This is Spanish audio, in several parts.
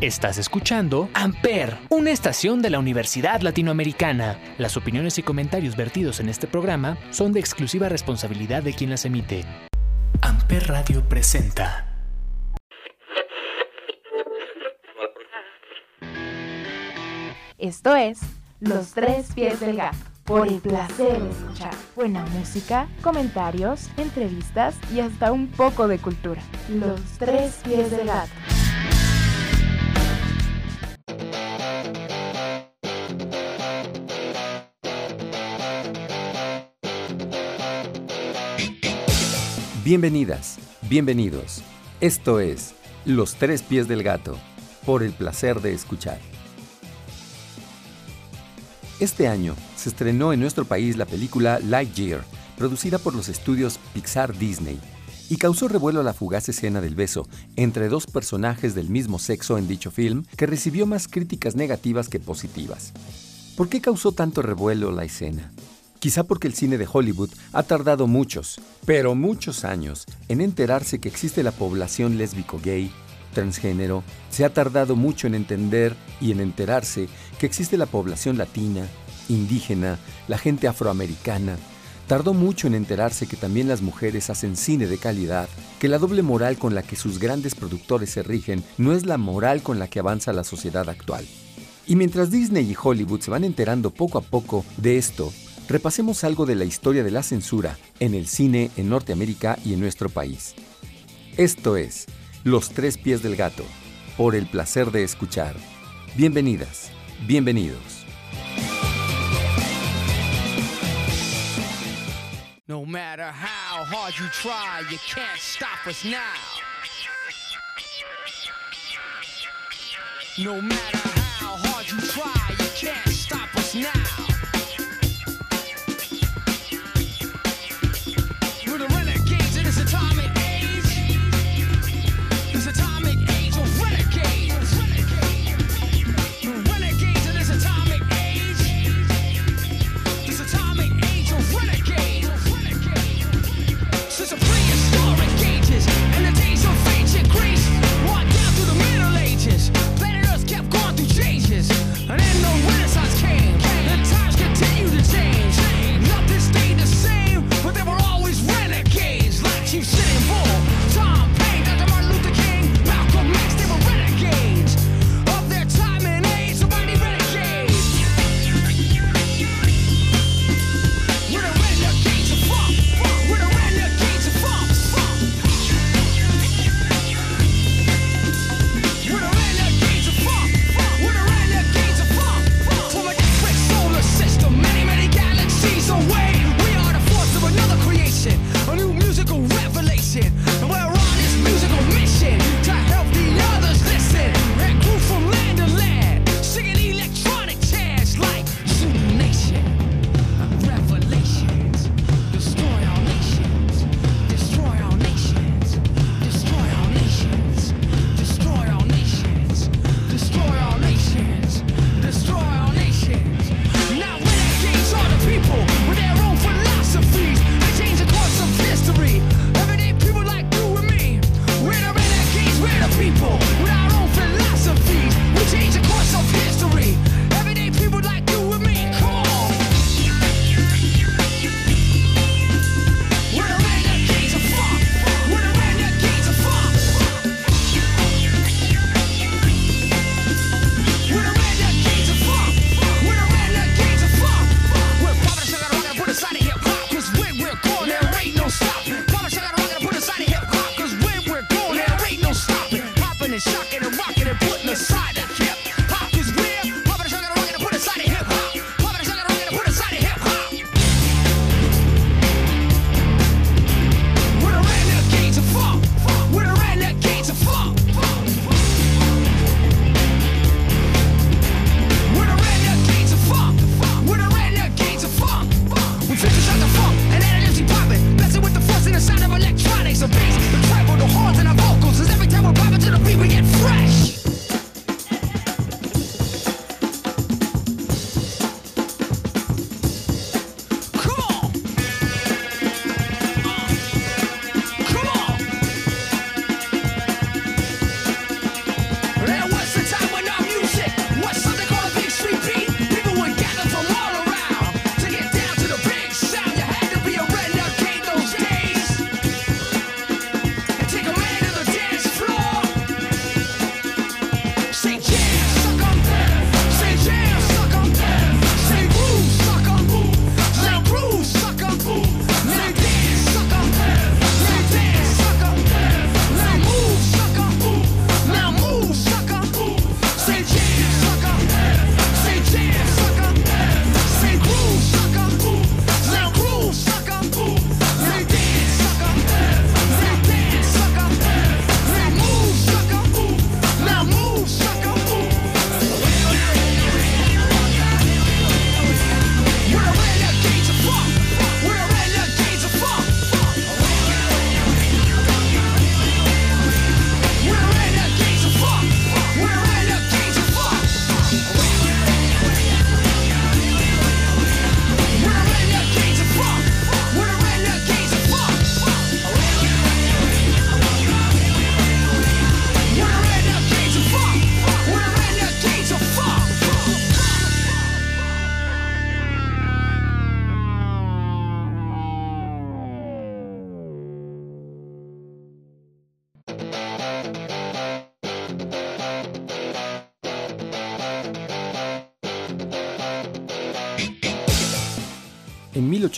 Estás escuchando Amper, una estación de la Universidad Latinoamericana. Las opiniones y comentarios vertidos en este programa son de exclusiva responsabilidad de quien las emite. Amper Radio presenta. Esto es Los Tres Pies del Gato. Por el placer de escuchar buena música, comentarios, entrevistas y hasta un poco de cultura. Los Tres Pies del Gato. Bienvenidas, bienvenidos. Esto es Los Tres Pies del Gato, por el placer de escuchar. Este año se estrenó en nuestro país la película Lightyear, producida por los estudios Pixar Disney, y causó revuelo la fugaz escena del beso entre dos personajes del mismo sexo en dicho film que recibió más críticas negativas que positivas. ¿Por qué causó tanto revuelo la escena? Quizá porque el cine de Hollywood ha tardado muchos, pero muchos años, en enterarse que existe la población lésbico-gay, transgénero, se ha tardado mucho en entender y en enterarse que existe la población latina, indígena, la gente afroamericana. Tardó mucho en enterarse que también las mujeres hacen cine de calidad, que la doble moral con la que sus grandes productores se rigen no es la moral con la que avanza la sociedad actual. Y mientras Disney y Hollywood se van enterando poco a poco de esto, repasemos algo de la historia de la censura en el cine en Norteamérica y en nuestro país. Esto es Los Tres Pies del Gato, por el placer de escuchar. Bienvenidas, bienvenidos. No matter how hard you try, you can't stop us now. No matter how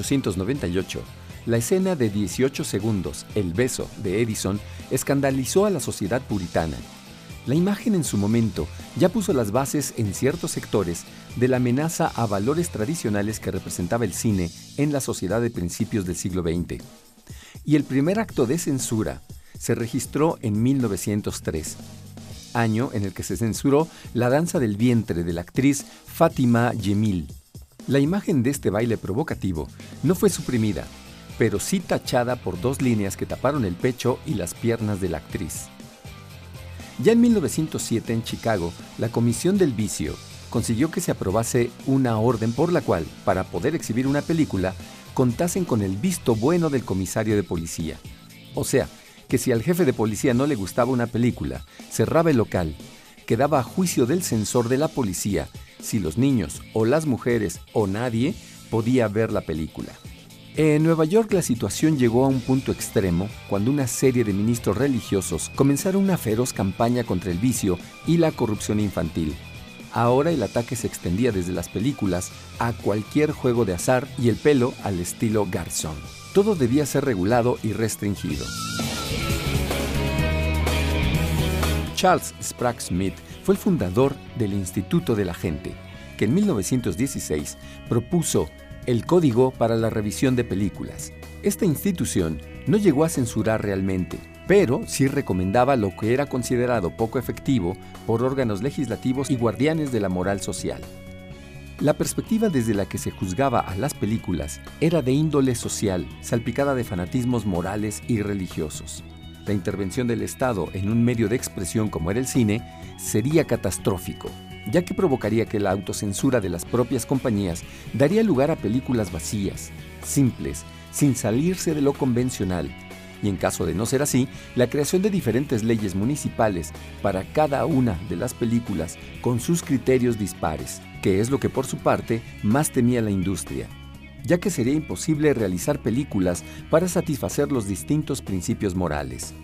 1898, la escena de 18 segundos, El beso, de Edison, escandalizó a la sociedad puritana. La imagen en su momento ya puso las bases en ciertos sectores de la amenaza a valores tradicionales que representaba el cine en la sociedad de principios del siglo XX. Y el primer acto de censura se registró en 1903, año en el que se censuró la danza del vientre de la actriz Fátima Yemil. La imagen de este baile provocativo no fue suprimida, pero sí tachada por dos líneas que taparon el pecho y las piernas de la actriz. Ya en 1907 en Chicago, la Comisión del Vicio consiguió que se aprobase una orden por la cual, para poder exhibir una película, contasen con el visto bueno del comisario de policía. O sea, que si al jefe de policía no le gustaba una película, cerraba el local, quedaba a juicio del censor de la policía si los niños o las mujeres o nadie podía ver la película. En Nueva York la situación llegó a un punto extremo cuando una serie de ministros religiosos comenzaron una feroz campaña contra el vicio y la corrupción infantil. Ahora el ataque se extendía desde las películas a cualquier juego de azar y el pelo al estilo garzón. Todo debía ser regulado y restringido. Charles Sprague Smith fue el fundador del Instituto de la Gente, que en 1916 propuso el Código para la Revisión de Películas. Esta institución no llegó a censurar realmente, pero sí recomendaba lo que era considerado poco efectivo por órganos legislativos y guardianes de la moral social. La perspectiva desde la que se juzgaba a las películas era de índole social, salpicada de fanatismos morales y religiosos. La intervención del Estado en un medio de expresión como era el cine sería catastrófico, ya que provocaría que la autocensura de las propias compañías daría lugar a películas vacías, simples, sin salirse de lo convencional, y en caso de no ser así, la creación de diferentes leyes municipales para cada una de las películas con sus criterios dispares, que es lo que por su parte más temía la industria, ya que sería imposible realizar películas para satisfacer los distintos principios morales.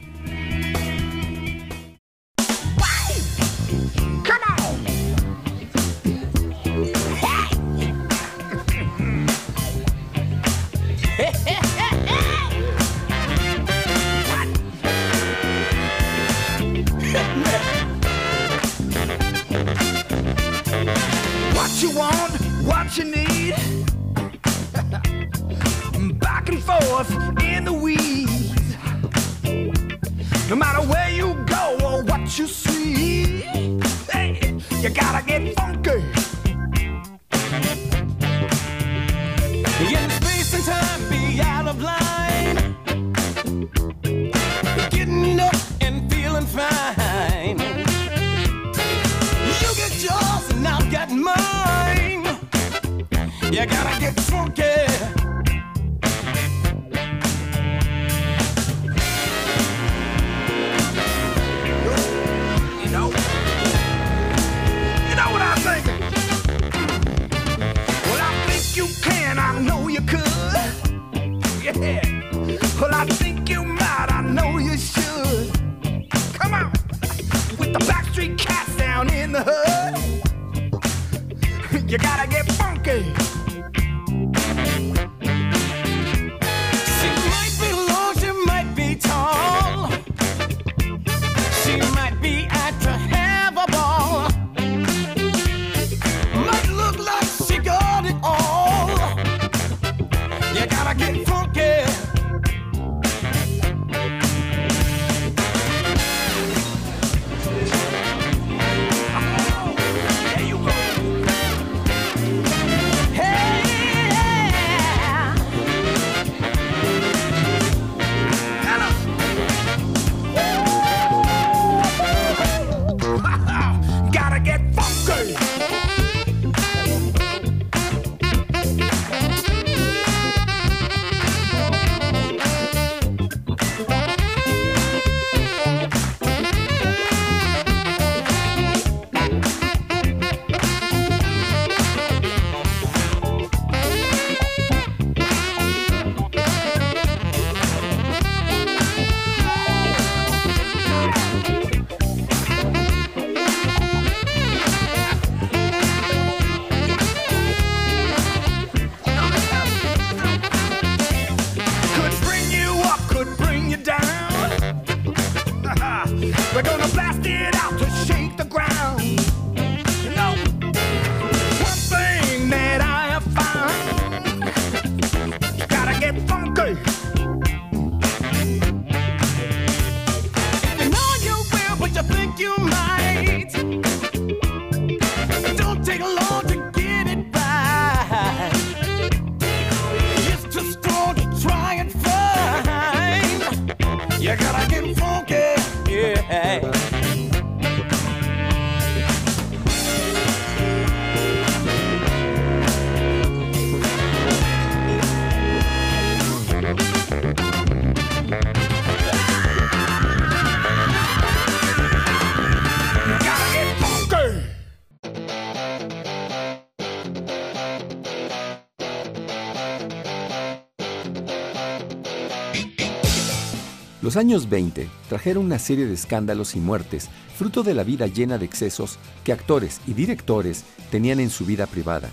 Los años 20 trajeron una serie de escándalos y muertes, fruto de la vida llena de excesos que actores y directores tenían en su vida privada,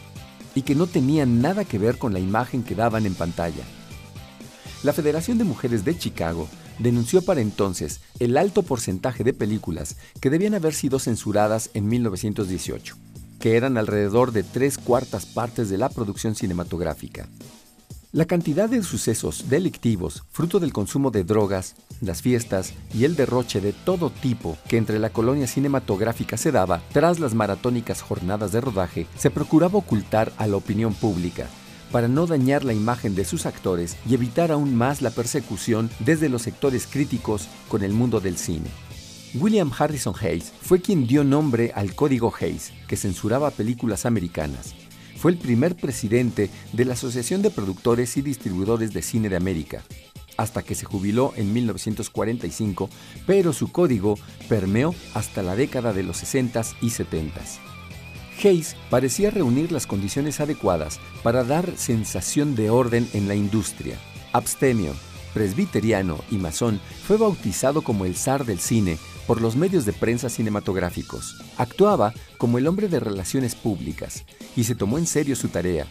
y que no tenían nada que ver con la imagen que daban en pantalla. La Federación de Mujeres de Chicago denunció para entonces el alto porcentaje de películas que debían haber sido censuradas en 1918, que eran alrededor de tres cuartas partes de la producción cinematográfica. La cantidad de sucesos delictivos, fruto del consumo de drogas, las fiestas y el derroche de todo tipo que entre la colonia cinematográfica se daba tras las maratónicas jornadas de rodaje, se procuraba ocultar a la opinión pública para no dañar la imagen de sus actores y evitar aún más la persecución desde los sectores críticos con el mundo del cine. William Harrison Hayes fue quien dio nombre al Código Hayes, que censuraba películas americanas, fue el primer presidente de la Asociación de Productores y Distribuidores de Cine de América, hasta que se jubiló en 1945, pero su código permeó hasta la década de los 60s y 70s. Hayes parecía reunir las condiciones adecuadas para dar sensación de orden en la industria. Abstemio, presbiteriano y masón, fue bautizado como el zar del cine por los medios de prensa cinematográficos. Actuaba como el hombre de relaciones públicas y se tomó en serio su tarea.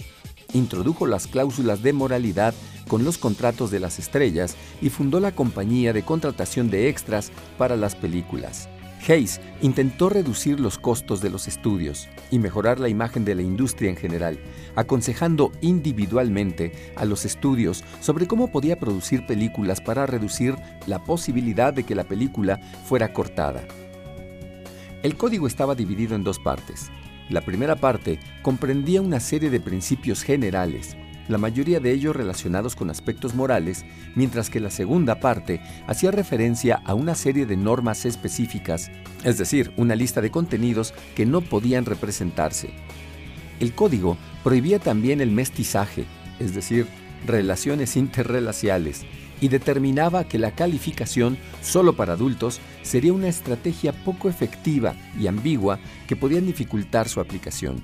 Introdujo las cláusulas de moralidad con los contratos de las estrellas y fundó la compañía de contratación de extras para las películas. Hayes intentó reducir los costos de los estudios y mejorar la imagen de la industria en general, aconsejando individualmente a los estudios sobre cómo podía producir películas para reducir la posibilidad de que la película fuera cortada. El código estaba dividido en dos partes. La primera parte comprendía una serie de principios generales la mayoría de ellos relacionados con aspectos morales, mientras que la segunda parte hacía referencia a una serie de normas específicas, es decir, una lista de contenidos que no podían representarse. El código prohibía también el mestizaje, es decir, relaciones interrelaciales, y determinaba que la calificación solo para adultos sería una estrategia poco efectiva y ambigua que podían dificultar su aplicación.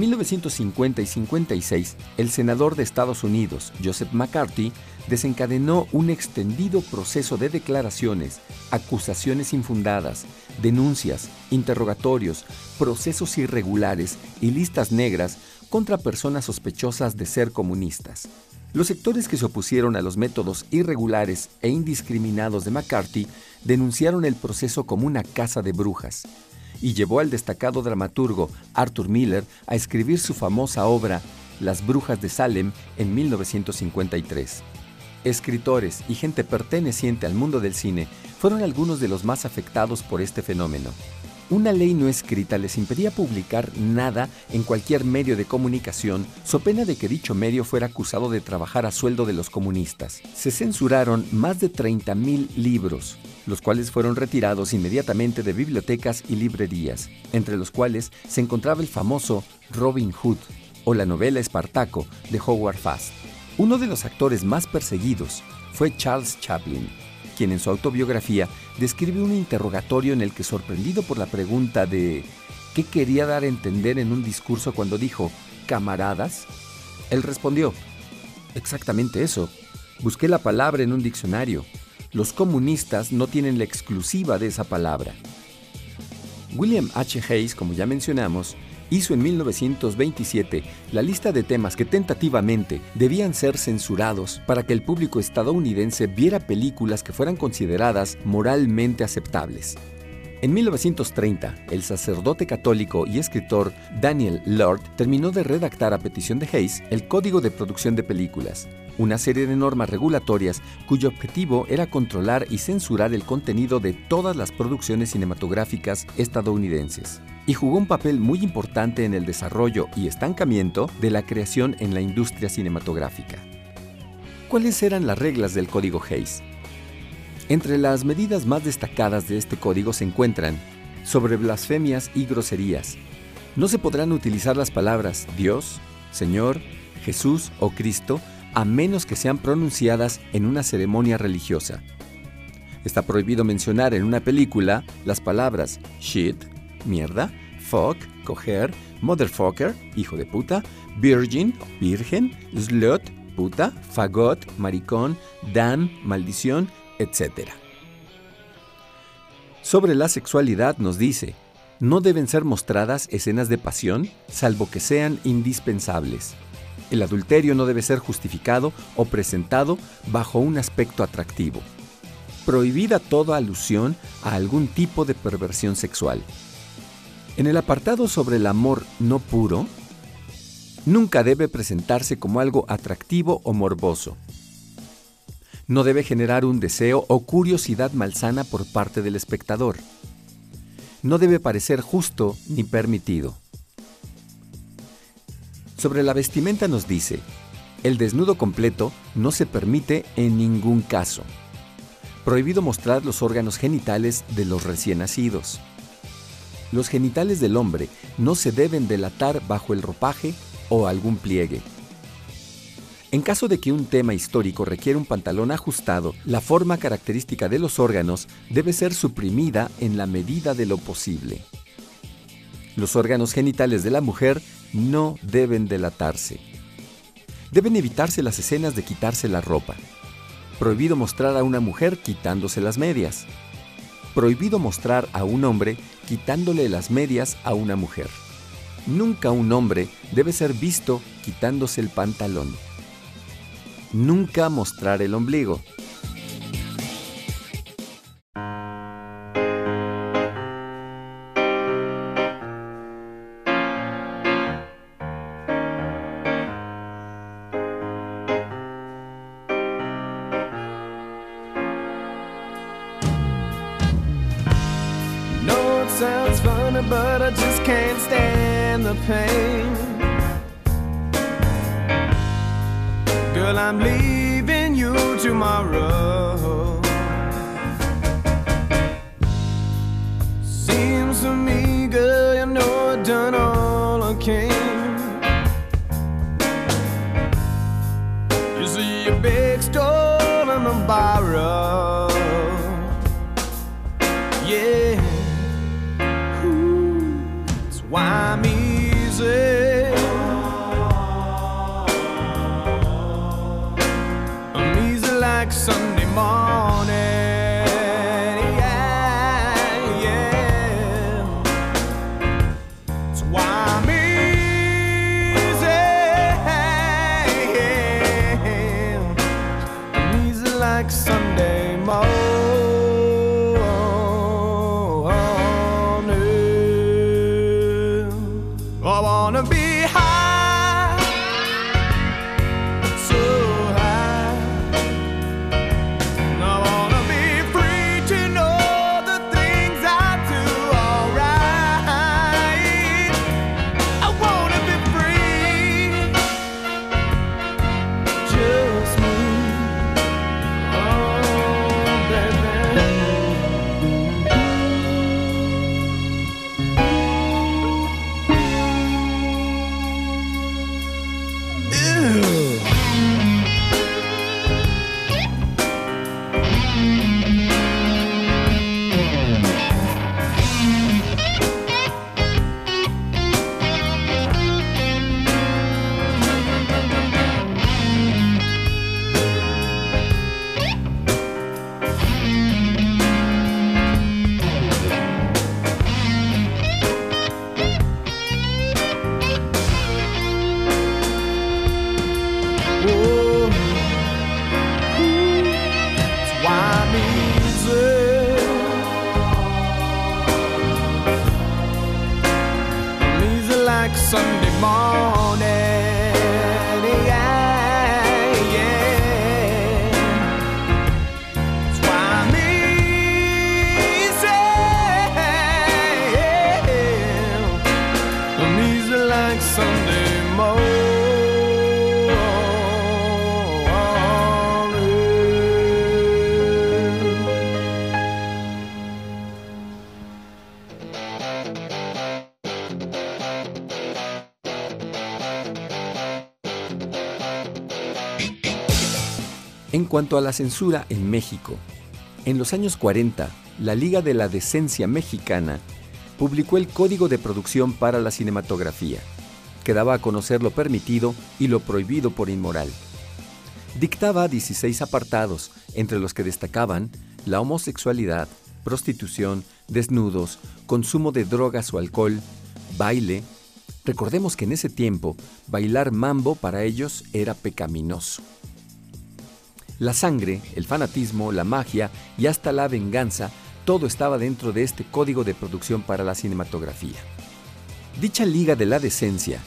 1950 y 56, el senador de Estados Unidos, Joseph McCarthy, desencadenó un extendido proceso de declaraciones, acusaciones infundadas, denuncias, interrogatorios, procesos irregulares y listas negras contra personas sospechosas de ser comunistas. Los sectores que se opusieron a los métodos irregulares e indiscriminados de McCarthy denunciaron el proceso como una caza de brujas y llevó al destacado dramaturgo Arthur Miller a escribir su famosa obra Las Brujas de Salem en 1953. Escritores y gente perteneciente al mundo del cine fueron algunos de los más afectados por este fenómeno. Una ley no escrita les impedía publicar nada en cualquier medio de comunicación, so pena de que dicho medio fuera acusado de trabajar a sueldo de los comunistas. Se censuraron más de 30.000 libros, los cuales fueron retirados inmediatamente de bibliotecas y librerías, entre los cuales se encontraba el famoso Robin Hood o la novela Espartaco de Howard Fast. Uno de los actores más perseguidos fue Charles Chaplin, quien en su autobiografía describe un interrogatorio en el que sorprendido por la pregunta de ¿qué quería dar a entender en un discurso cuando dijo camaradas? Él respondió, exactamente eso. Busqué la palabra en un diccionario. Los comunistas no tienen la exclusiva de esa palabra. William H. Hayes, como ya mencionamos, hizo en 1927 la lista de temas que tentativamente debían ser censurados para que el público estadounidense viera películas que fueran consideradas moralmente aceptables. En 1930, el sacerdote católico y escritor Daniel Lord terminó de redactar a petición de Hayes el Código de Producción de Películas, una serie de normas regulatorias cuyo objetivo era controlar y censurar el contenido de todas las producciones cinematográficas estadounidenses, y jugó un papel muy importante en el desarrollo y estancamiento de la creación en la industria cinematográfica. ¿Cuáles eran las reglas del Código Hayes? Entre las medidas más destacadas de este código se encuentran sobre blasfemias y groserías. No se podrán utilizar las palabras Dios, Señor, Jesús o Cristo a menos que sean pronunciadas en una ceremonia religiosa. Está prohibido mencionar en una película las palabras shit, mierda, fuck, coger, motherfucker, hijo de puta, virgin, virgen, slut, puta, fagot, maricón, dan, maldición, etc. Sobre la sexualidad nos dice, no deben ser mostradas escenas de pasión, salvo que sean indispensables. El adulterio no debe ser justificado o presentado bajo un aspecto atractivo. Prohibida toda alusión a algún tipo de perversión sexual. En el apartado sobre el amor no puro, nunca debe presentarse como algo atractivo o morboso. No debe generar un deseo o curiosidad malsana por parte del espectador. No debe parecer justo ni permitido. Sobre la vestimenta nos dice, el desnudo completo no se permite en ningún caso. Prohibido mostrar los órganos genitales de los recién nacidos. Los genitales del hombre no se deben delatar bajo el ropaje o algún pliegue. En caso de que un tema histórico requiere un pantalón ajustado, la forma característica de los órganos debe ser suprimida en la medida de lo posible. Los órganos genitales de la mujer no deben delatarse. Deben evitarse las escenas de quitarse la ropa. Prohibido mostrar a una mujer quitándose las medias. Prohibido mostrar a un hombre quitándole las medias a una mujer. Nunca un hombre debe ser visto quitándose el pantalón. Nunca mostrar el ombligo. Tomorrow. Seems to me, girl, you know I've done all I can. You see a big store in the borrow. Cuanto a la censura en México, en los años 40, la Liga de la Decencia Mexicana publicó el Código de Producción para la Cinematografía, que daba a conocer lo permitido y lo prohibido por inmoral. Dictaba 16 apartados, entre los que destacaban la homosexualidad, prostitución, desnudos, consumo de drogas o alcohol, baile. Recordemos que en ese tiempo, bailar mambo para ellos era pecaminoso. La sangre, el fanatismo, la magia y hasta la venganza, todo estaba dentro de este código de producción para la cinematografía. Dicha Liga de la Decencia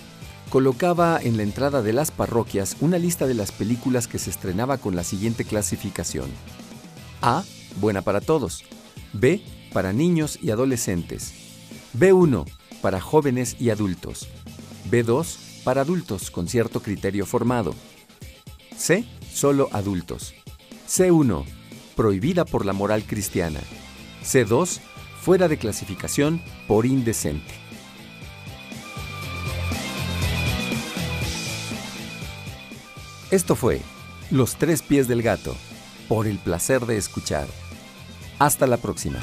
colocaba en la entrada de las parroquias una lista de las películas que se estrenaba con la siguiente clasificación. A. Buena para todos. B. Para niños y adolescentes. B1. Para jóvenes y adultos. B2. Para adultos con cierto criterio formado. C. Solo adultos. C1. Prohibida por la moral cristiana. C2. Fuera de clasificación por indecente. Esto fue Los tres pies del gato, por el placer de escuchar. Hasta la próxima.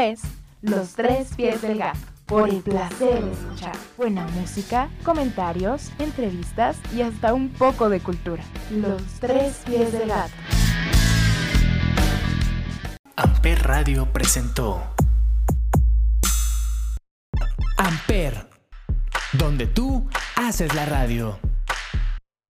Es Los Tres Pies del Gato. Por el placer de escuchar buena música, comentarios, entrevistas y hasta un poco de cultura. Los Tres Pies del Gato. Amper Radio presentó Amper, donde tú haces la radio.